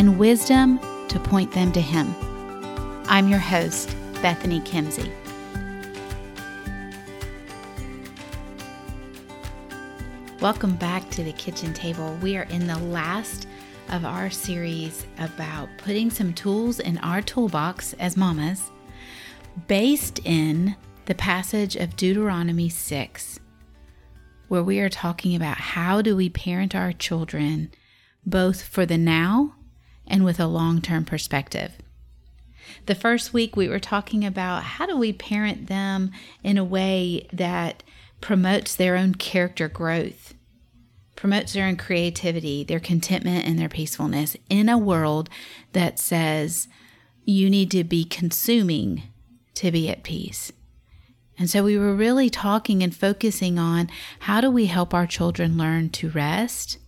and wisdom to point them to Him. I'm your host, Bethany Kimsey. Welcome back to the kitchen table. We are in the last of our series about putting some tools in our toolbox as mamas, based in the passage of Deuteronomy 6, where we are talking about how do we parent our children both for the now and with a long term perspective. The first week, we were talking about how do we parent them in a way that promotes their own character growth, promotes their own creativity, their contentment, and their peacefulness in a world that says you need to be consuming to be at peace. And so we were really talking and focusing on how do we help our children learn to rest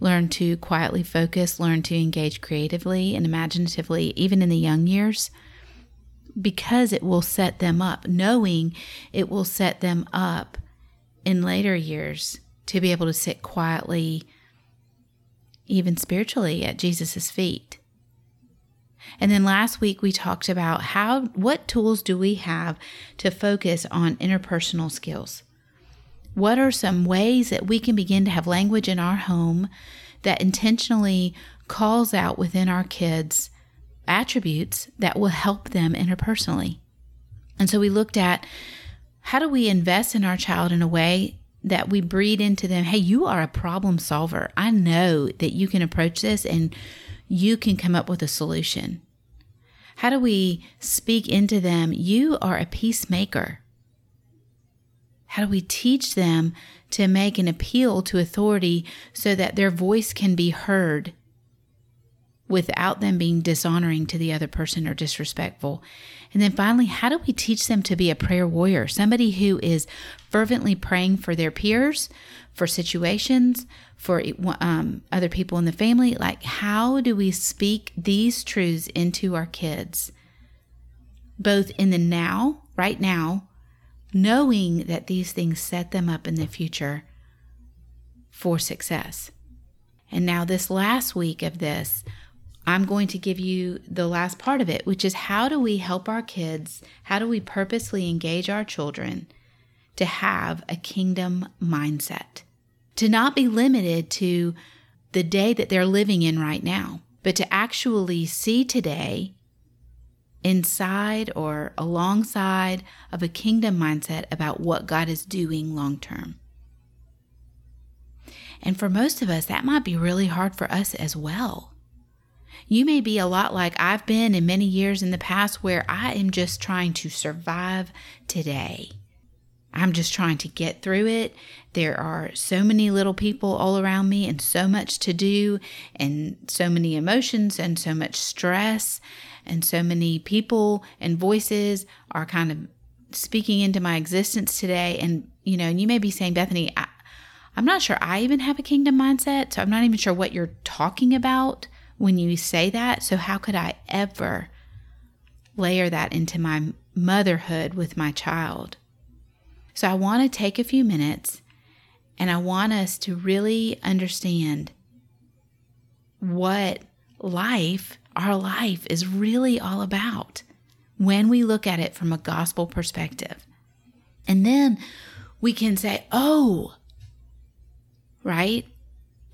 learn to quietly focus, learn to engage creatively and imaginatively, even in the young years, because it will set them up, knowing it will set them up in later years to be able to sit quietly, even spiritually, at Jesus' feet. And then last week we talked about how what tools do we have to focus on interpersonal skills? What are some ways that we can begin to have language in our home that intentionally calls out within our kids attributes that will help them interpersonally? And so we looked at how do we invest in our child in a way that we breed into them, hey, you are a problem solver. I know that you can approach this and you can come up with a solution. How do we speak into them? You are a peacemaker. How do we teach them to make an appeal to authority so that their voice can be heard without them being dishonoring to the other person or disrespectful? And then finally, how do we teach them to be a prayer warrior, somebody who is fervently praying for their peers, for situations, for um, other people in the family? Like, how do we speak these truths into our kids, both in the now, right now, knowing that these things set them up in the future for success. And now, this last week of this, I'm going to give you the last part of it, which is how do we help our kids? How do we purposely engage our children to have a kingdom mindset? To not be limited to the day that they're living in right now, but to actually see today inside or alongside of a kingdom mindset about what God is doing long term. And for most of us, that might be really hard for us as well. You may be a lot like I've been in many years in the past where I am just trying to survive today. I'm just trying to get through it. There are so many little people all around me and so much to do and so many emotions and so much stress and so many people and voices are kind of speaking into my existence today. And, you know, and you may be saying, Bethany, I, I'm not sure I even have a kingdom mindset. So I'm not even sure what you're talking about when you say that. So, how could I ever layer that into my motherhood with my child? So, I want to take a few minutes and I want us to really understand what life our life is really all about when we look at it from a gospel perspective. And then we can say, oh, right?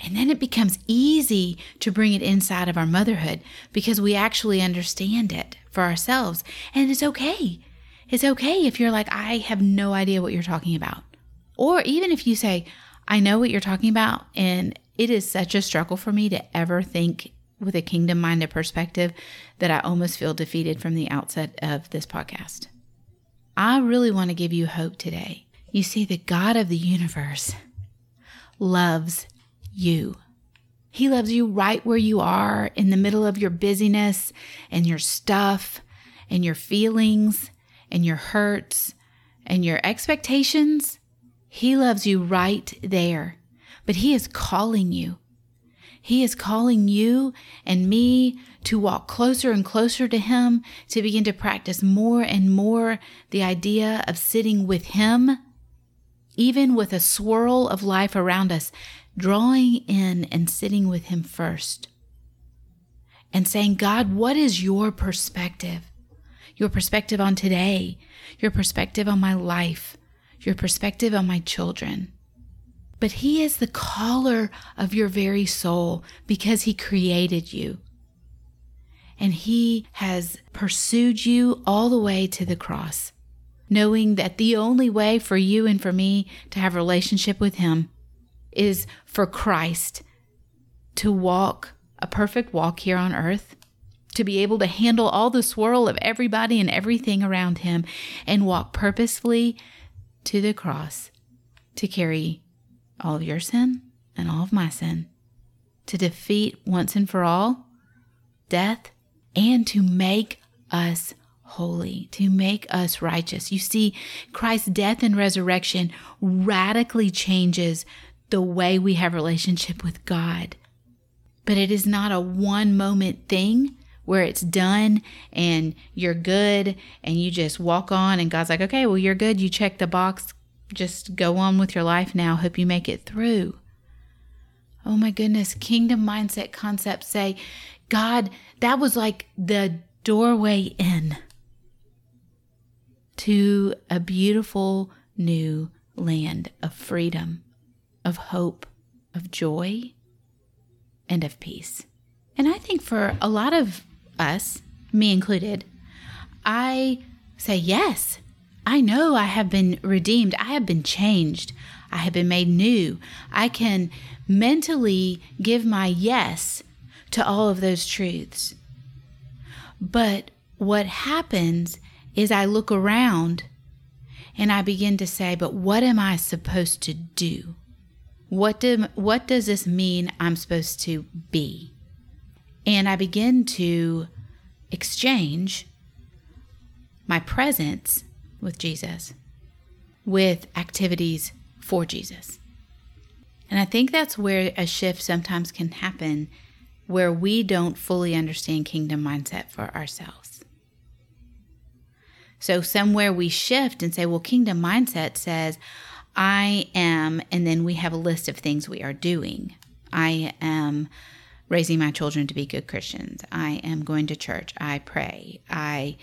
And then it becomes easy to bring it inside of our motherhood because we actually understand it for ourselves. And it's okay. It's okay if you're like, I have no idea what you're talking about. Or even if you say, I know what you're talking about, and it is such a struggle for me to ever think with a kingdom minded perspective that I almost feel defeated from the outset of this podcast. I really want to give you hope today. You see, the God of the universe loves you. He loves you right where you are in the middle of your busyness and your stuff and your feelings and your hurts and your expectations. He loves you right there, but He is calling you. He is calling you and me to walk closer and closer to Him, to begin to practice more and more the idea of sitting with Him, even with a swirl of life around us, drawing in and sitting with Him first. And saying, God, what is your perspective? Your perspective on today, your perspective on my life, your perspective on my children. But He is the caller of your very soul because He created you. And He has pursued you all the way to the cross, knowing that the only way for you and for me to have relationship with Him is for Christ to walk a perfect walk here on earth, to be able to handle all the swirl of everybody and everything around Him, and walk purposefully to the cross to carry all of your sin and all of my sin, to defeat once and for all death, and to make us holy, to make us righteous. You see, Christ's death and resurrection radically changes the way we have relationship with God. But it is not a one moment thing where it's done and you're good and you just walk on and God's like, "Okay, well you're good. You check the box just go on with your life now. Hope you make it through. Oh my goodness, kingdom mindset concepts say, God, that was like the doorway in to a beautiful new land of freedom, of hope, of joy, and of peace. And I think for a lot of us, me included, I say, yes, I know I have been redeemed. I have been changed. I have been made new. I can mentally give my yes to all of those truths. But what happens is I look around and I begin to say, but what am I supposed to do? What do what does this mean I'm supposed to be? And I begin to exchange my presence with Jesus, with activities for Jesus. And I think that's where a shift sometimes can happen where we don't fully understand kingdom mindset for ourselves. So, somewhere we shift and say, well, kingdom mindset says, I am, and then we have a list of things we are doing. I am raising my children to be good Christians. I am going to church. I pray. I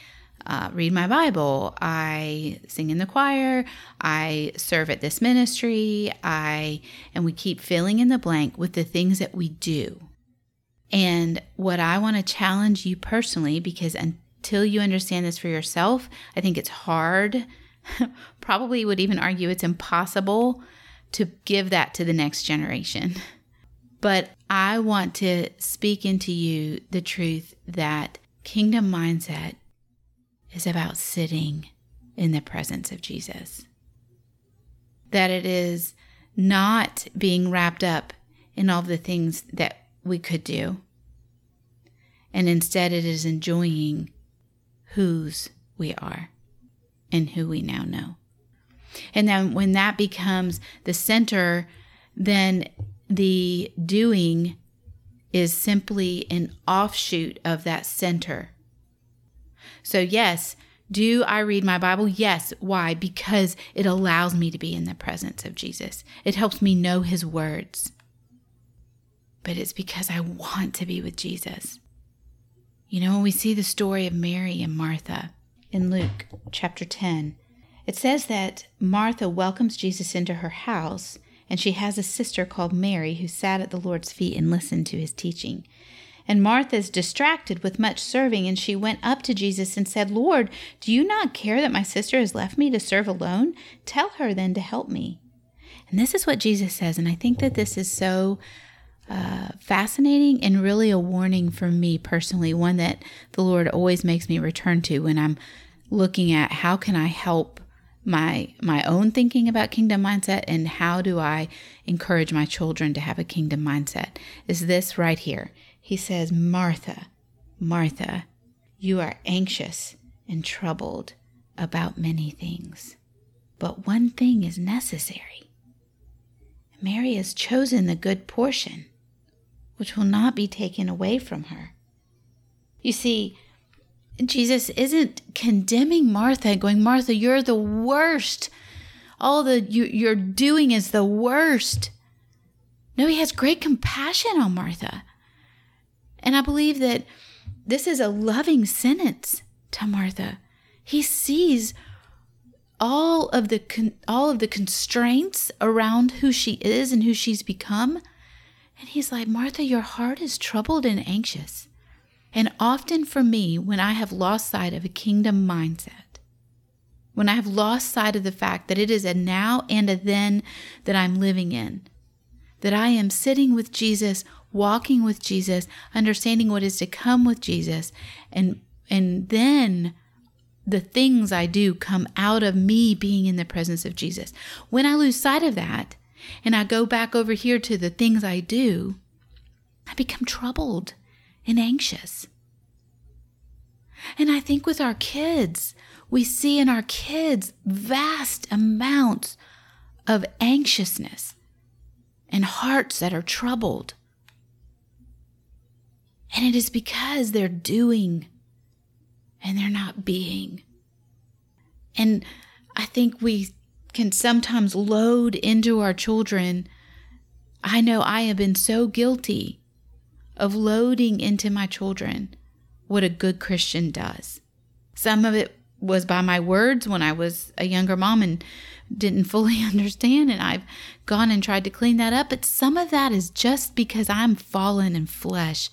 uh, read my Bible. I sing in the choir. I serve at this ministry. I and we keep filling in the blank with the things that we do. And what I want to challenge you personally, because until you understand this for yourself, I think it's hard. Probably would even argue it's impossible to give that to the next generation. But I want to speak into you the truth that kingdom mindset is about sitting in the presence of Jesus. That it is not being wrapped up in all the things that we could do. And instead, it is enjoying whose we are and who we now know. And then when that becomes the center, then the doing is simply an offshoot of that center so, yes, do I read my Bible? Yes. Why? Because it allows me to be in the presence of Jesus. It helps me know his words. But it's because I want to be with Jesus. You know, when we see the story of Mary and Martha in Luke chapter 10, it says that Martha welcomes Jesus into her house, and she has a sister called Mary who sat at the Lord's feet and listened to his teaching. And Martha is distracted with much serving, and she went up to Jesus and said, Lord, do you not care that my sister has left me to serve alone? Tell her then to help me. And this is what Jesus says, and I think that this is so uh, fascinating and really a warning for me personally, one that the Lord always makes me return to when I'm looking at how can I help my my own thinking about kingdom mindset and how do I encourage my children to have a kingdom mindset is this right here. He says, "Martha, Martha, you are anxious and troubled about many things, but one thing is necessary. Mary has chosen the good portion, which will not be taken away from her." You see, Jesus isn't condemning Martha going, Martha, you're the worst. All the you, you're doing is the worst. No, he has great compassion on Martha. And I believe that this is a loving sentence to Martha. He sees all of the con- all of the constraints around who she is and who she's become. And he's like, "Martha, your heart is troubled and anxious." And often for me, when I have lost sight of a kingdom mindset, when I have lost sight of the fact that it is a now and a then that I'm living in, that I am sitting with Jesus, walking with Jesus, understanding what is to come with Jesus, and and then the things I do come out of me being in the presence of Jesus. When I lose sight of that and I go back over here to the things I do, I become troubled and anxious. And I think with our kids, we see in our kids vast amounts of anxiousness and hearts that are troubled. And it is because they're doing and they're not being. And I think we can sometimes load into our children. I know I have been so guilty of loading into my children what a good Christian does. Some of it was by my words when I was a younger mom and didn't fully understand, and I've gone and tried to clean that up. But some of that is just because I'm fallen in flesh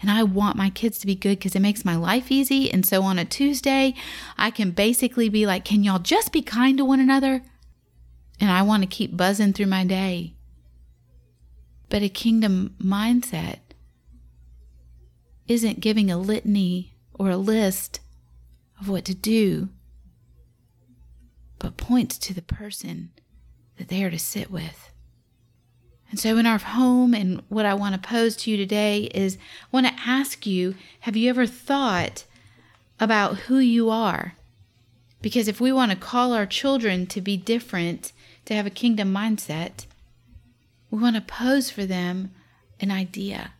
and I want my kids to be good because it makes my life easy. And so on a Tuesday, I can basically be like, Can y'all just be kind to one another? And I want to keep buzzing through my day. But a kingdom mindset isn't giving a litany or a list of what to do, but points to the person that they are to sit with. And so, in our home, and what I want to pose to you today is I want to ask you have you ever thought about who you are? Because if we want to call our children to be different, to have a kingdom mindset, we want to pose for them an idea.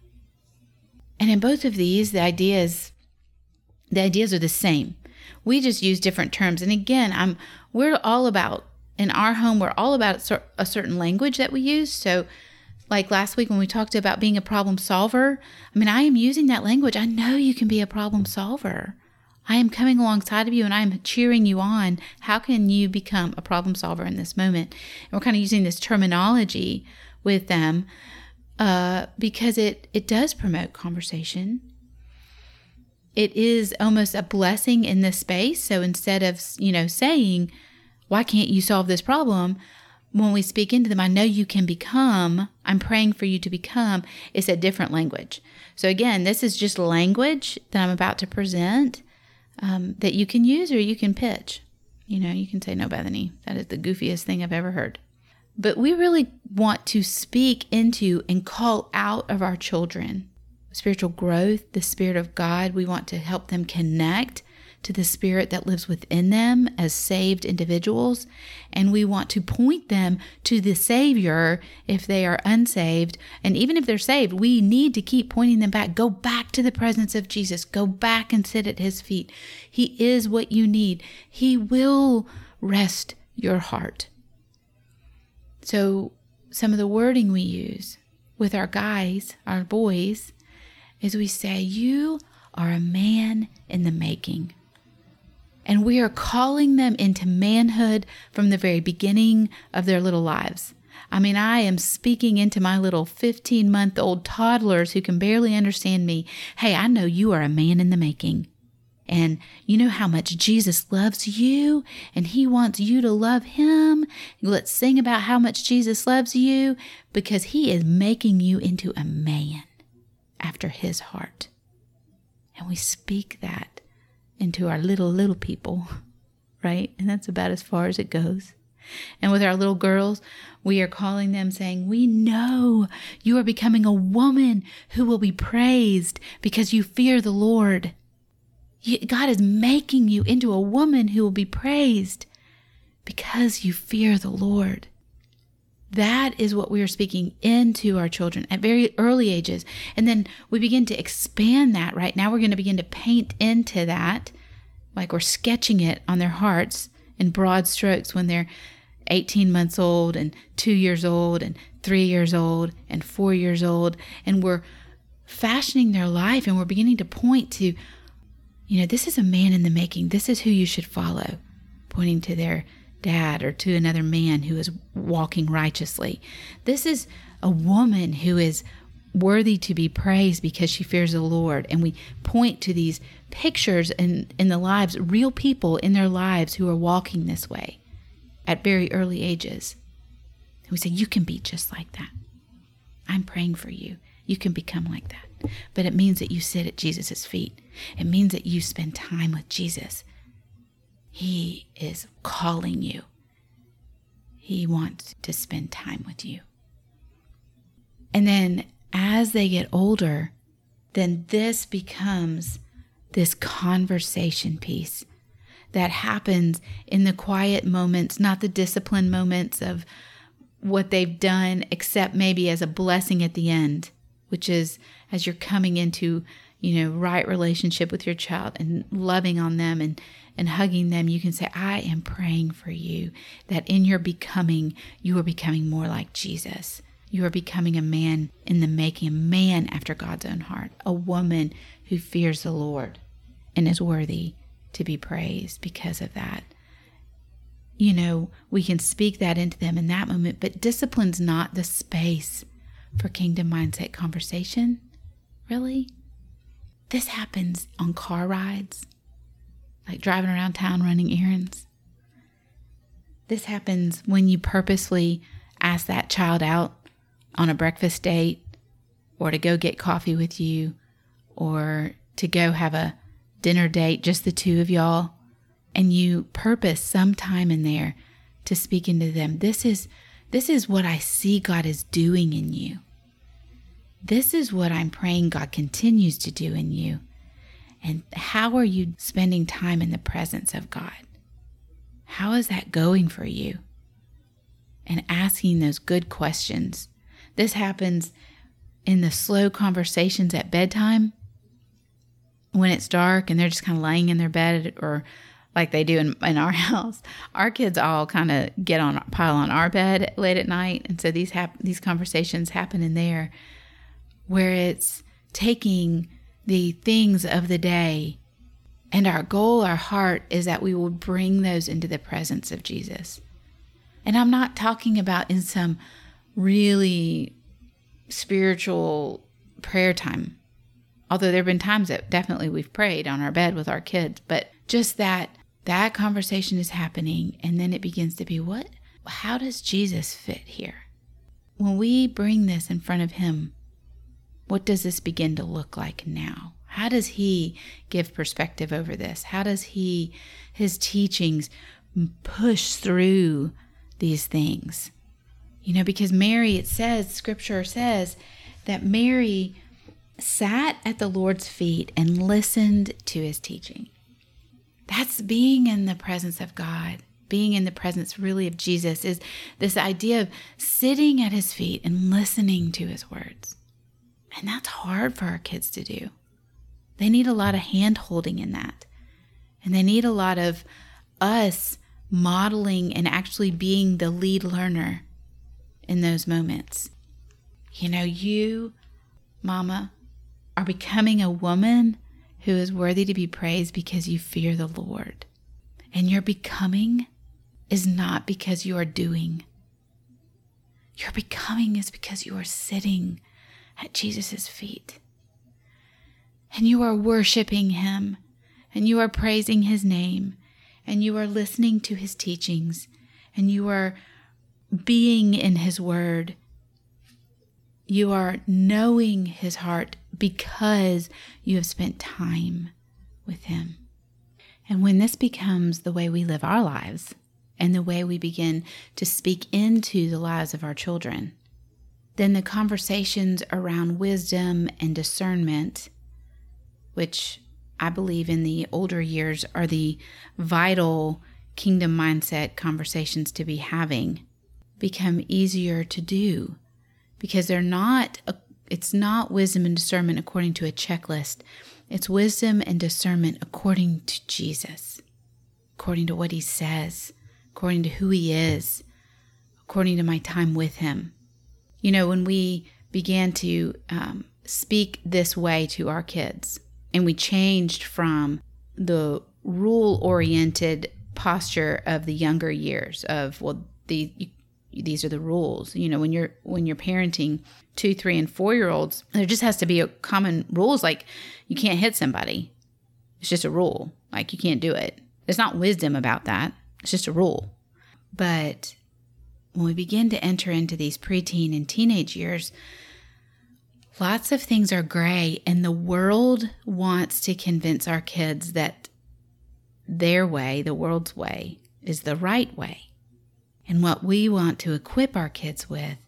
And in both of these, the ideas the ideas are the same. We just use different terms. And again, I'm we're all about in our home we're all about a certain language that we use. So like last week when we talked about being a problem solver, I mean, I am using that language. I know you can be a problem solver. I am coming alongside of you and I am cheering you on. How can you become a problem solver in this moment? And we're kind of using this terminology with them uh, because it it does promote conversation. It is almost a blessing in this space. So instead of you know saying, "Why can't you solve this problem?" when we speak into them, I know you can become. I'm praying for you to become. It's a different language. So again, this is just language that I'm about to present um, that you can use or you can pitch. You know, you can say, "No, Bethany, that is the goofiest thing I've ever heard." But we really want to speak into and call out of our children spiritual growth, the Spirit of God. We want to help them connect to the Spirit that lives within them as saved individuals. And we want to point them to the Savior if they are unsaved. And even if they're saved, we need to keep pointing them back. Go back to the presence of Jesus. Go back and sit at His feet. He is what you need, He will rest your heart. So, some of the wording we use with our guys, our boys, is we say, You are a man in the making. And we are calling them into manhood from the very beginning of their little lives. I mean, I am speaking into my little 15 month old toddlers who can barely understand me. Hey, I know you are a man in the making. And you know how much Jesus loves you and he wants you to love him. Let's sing about how much Jesus loves you because he is making you into a man after his heart. And we speak that into our little, little people, right? And that's about as far as it goes. And with our little girls, we are calling them saying, We know you are becoming a woman who will be praised because you fear the Lord. God is making you into a woman who will be praised because you fear the Lord. That is what we are speaking into our children at very early ages. And then we begin to expand that, right? Now we're going to begin to paint into that, like we're sketching it on their hearts in broad strokes when they're 18 months old and two years old and three years old and four years old. And we're fashioning their life and we're beginning to point to, you know, this is a man in the making. This is who you should follow, pointing to their dad or to another man who is walking righteously. This is a woman who is worthy to be praised because she fears the Lord. And we point to these pictures in, in the lives, real people in their lives who are walking this way at very early ages. And we say, You can be just like that. I'm praying for you. You can become like that. But it means that you sit at Jesus' feet. It means that you spend time with Jesus. He is calling you. He wants to spend time with you. And then as they get older, then this becomes this conversation piece that happens in the quiet moments, not the disciplined moments of what they've done, except maybe as a blessing at the end, which is as you're coming into, you know, right relationship with your child and loving on them and and hugging them, you can say, I am praying for you that in your becoming, you are becoming more like Jesus. You are becoming a man in the making, a man after God's own heart, a woman who fears the Lord and is worthy to be praised because of that. You know, we can speak that into them in that moment, but discipline's not the space for kingdom mindset conversation. Really? This happens on car rides like driving around town running errands. This happens when you purposely ask that child out on a breakfast date or to go get coffee with you or to go have a dinner date, just the two of y'all, and you purpose some time in there to speak into them. This is this is what I see God is doing in you. This is what I'm praying God continues to do in you. And how are you spending time in the presence of God? How is that going for you? And asking those good questions. This happens in the slow conversations at bedtime when it's dark and they're just kind of laying in their bed or like they do in, in our house. Our kids all kind of get on pile on our bed late at night, and so these hap- these conversations happen in there, where it's taking the things of the day. And our goal, our heart, is that we will bring those into the presence of Jesus. And I'm not talking about in some really spiritual prayer time, although there have been times that definitely we've prayed on our bed with our kids, but just that that conversation is happening and then it begins to be what how does Jesus fit here? When we bring this in front of him, what does this begin to look like now? How does he give perspective over this? How does he, his teachings, push through these things? You know, because Mary, it says, scripture says that Mary sat at the Lord's feet and listened to his teaching. That's being in the presence of God. Being in the presence really of Jesus is this idea of sitting at his feet and listening to his words. And that's hard for our kids to do. They need a lot of hand holding in that. And they need a lot of us modeling and actually being the lead learner in those moments. You know, you, mama, are becoming a woman who is worthy to be praised because you fear the Lord. And your becoming is not because you are doing. Your becoming is because you are sitting at Jesus' feet. And you are worshiping him, and you are praising his name, and you are listening to his teachings, and you are being in his word. You are knowing his heart because you have spent time with him. And when this becomes the way we live our lives and the way we begin to speak into the lives of our children, then the conversations around wisdom and discernment, which I believe in the older years are the vital kingdom mindset conversations to be having, become easier to do because they're not a, it's not wisdom and discernment according to a checklist it's wisdom and discernment according to Jesus, according to what he says, according to who he is, according to my time with him. You know, when we began to um, speak this way to our kids, and we changed from the rule oriented posture of the younger years of, well, the, these are the rules. You know, when you're when you're parenting two, three, and four year olds, there just has to be a common rules like you can't hit somebody. It's just a rule. Like you can't do it. There's not wisdom about that. It's just a rule. But when we begin to enter into these preteen and teenage years, lots of things are gray, and the world wants to convince our kids that their way, the world's way, is the right way. And what we want to equip our kids with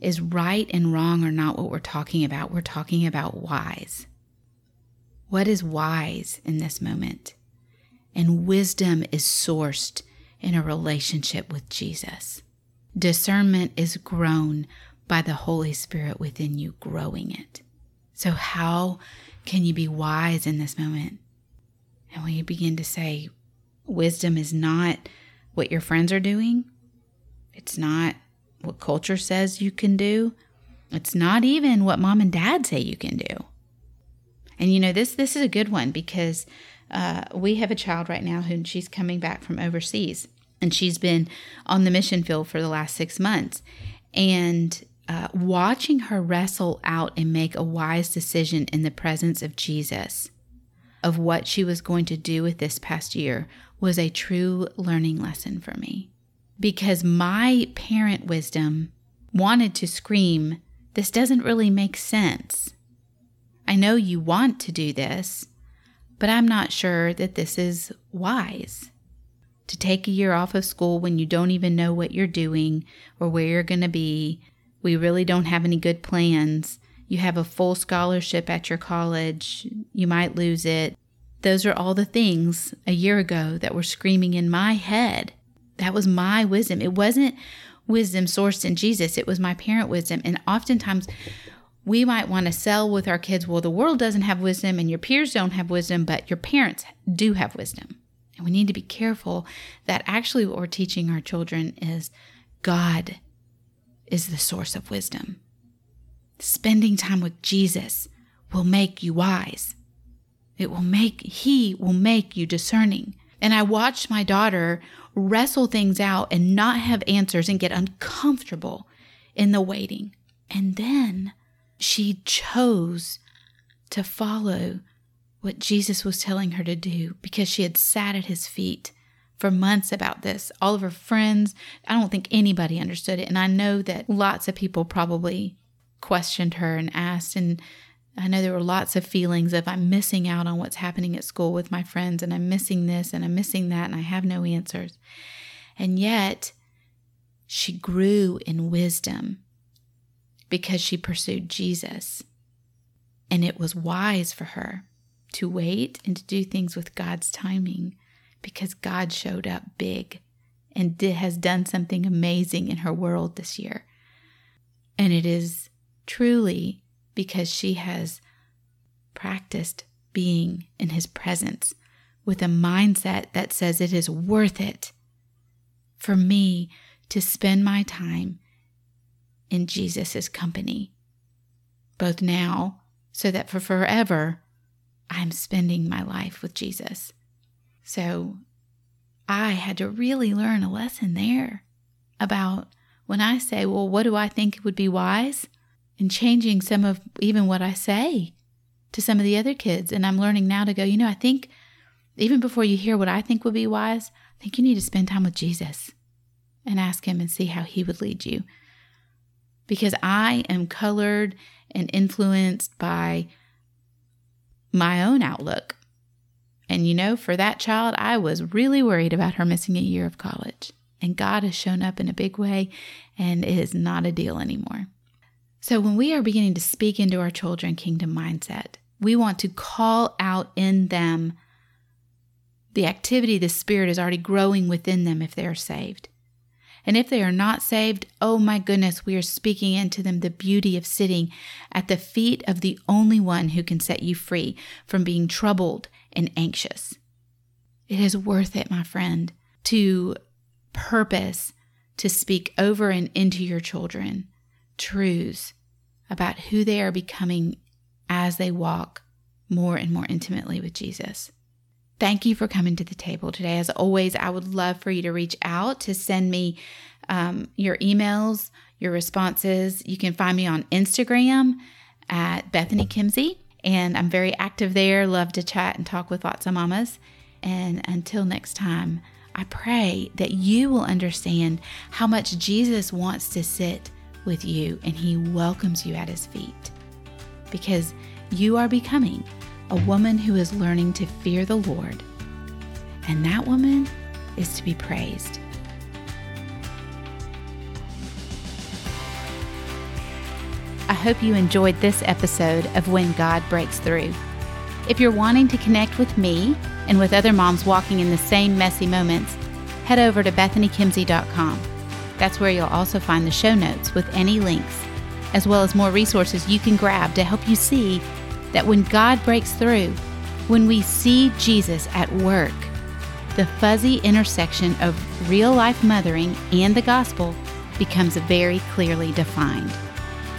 is right and wrong are not what we're talking about. We're talking about wise. What is wise in this moment? And wisdom is sourced in a relationship with Jesus. Discernment is grown by the Holy Spirit within you, growing it. So, how can you be wise in this moment? And when you begin to say, wisdom is not what your friends are doing, it's not what culture says you can do. It's not even what mom and dad say you can do. And you know this this is a good one because uh, we have a child right now who she's coming back from overseas and she's been on the mission field for the last six months and uh, watching her wrestle out and make a wise decision in the presence of Jesus of what she was going to do with this past year was a true learning lesson for me because my parent wisdom wanted to scream, This doesn't really make sense. I know you want to do this, but I'm not sure that this is wise. To take a year off of school when you don't even know what you're doing or where you're going to be, we really don't have any good plans. You have a full scholarship at your college, you might lose it. Those are all the things a year ago that were screaming in my head. That was my wisdom. It wasn't wisdom sourced in Jesus, it was my parent wisdom. And oftentimes, we might want to sell with our kids, well, the world doesn't have wisdom and your peers don't have wisdom, but your parents do have wisdom. And we need to be careful that actually what we're teaching our children is God is the source of wisdom. Spending time with Jesus will make you wise. It will make, He will make you discerning. And I watched my daughter wrestle things out and not have answers and get uncomfortable in the waiting. And then she chose to follow what Jesus was telling her to do because she had sat at his feet for months about this. All of her friends, I don't think anybody understood it. And I know that lots of people probably questioned her and asked. And I know there were lots of feelings of I'm missing out on what's happening at school with my friends, and I'm missing this and I'm missing that, and I have no answers. And yet, she grew in wisdom because she pursued Jesus. And it was wise for her to wait and to do things with God's timing because God showed up big and did, has done something amazing in her world this year. And it is truly because she has practiced being in his presence with a mindset that says it is worth it for me to spend my time in Jesus' company, both now, so that for forever I'm spending my life with Jesus. So I had to really learn a lesson there about when I say, well, what do I think would be wise? And changing some of even what I say to some of the other kids. And I'm learning now to go, you know, I think even before you hear what I think would be wise, I think you need to spend time with Jesus and ask Him and see how He would lead you. Because I am colored and influenced by my own outlook And you know, for that child, I was really worried about her missing a year of college. And God has shown up in a big way, and it is not a deal anymore. So, when we are beginning to speak into our children kingdom mindset, we want to call out in them the activity the Spirit is already growing within them if they are saved. And if they are not saved, oh my goodness, we are speaking into them the beauty of sitting at the feet of the only one who can set you free from being troubled and anxious. It is worth it, my friend, to purpose to speak over and into your children truths about who they are becoming as they walk more and more intimately with Jesus. Thank you for coming to the table today. As always, I would love for you to reach out to send me um, your emails, your responses. You can find me on Instagram at Bethany Kimsey, and I'm very active there. Love to chat and talk with lots of mamas. And until next time, I pray that you will understand how much Jesus wants to sit with you and he welcomes you at his feet because you are becoming a woman who is learning to fear the Lord. And that woman is to be praised. I hope you enjoyed this episode of When God Breaks Through. If you're wanting to connect with me and with other moms walking in the same messy moments, head over to bethanykimsey.com. That's where you'll also find the show notes with any links, as well as more resources you can grab to help you see that when God breaks through, when we see Jesus at work, the fuzzy intersection of real life mothering and the gospel becomes very clearly defined.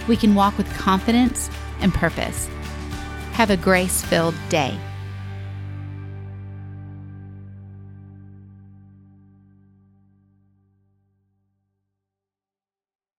We can walk with confidence and purpose. Have a grace filled day.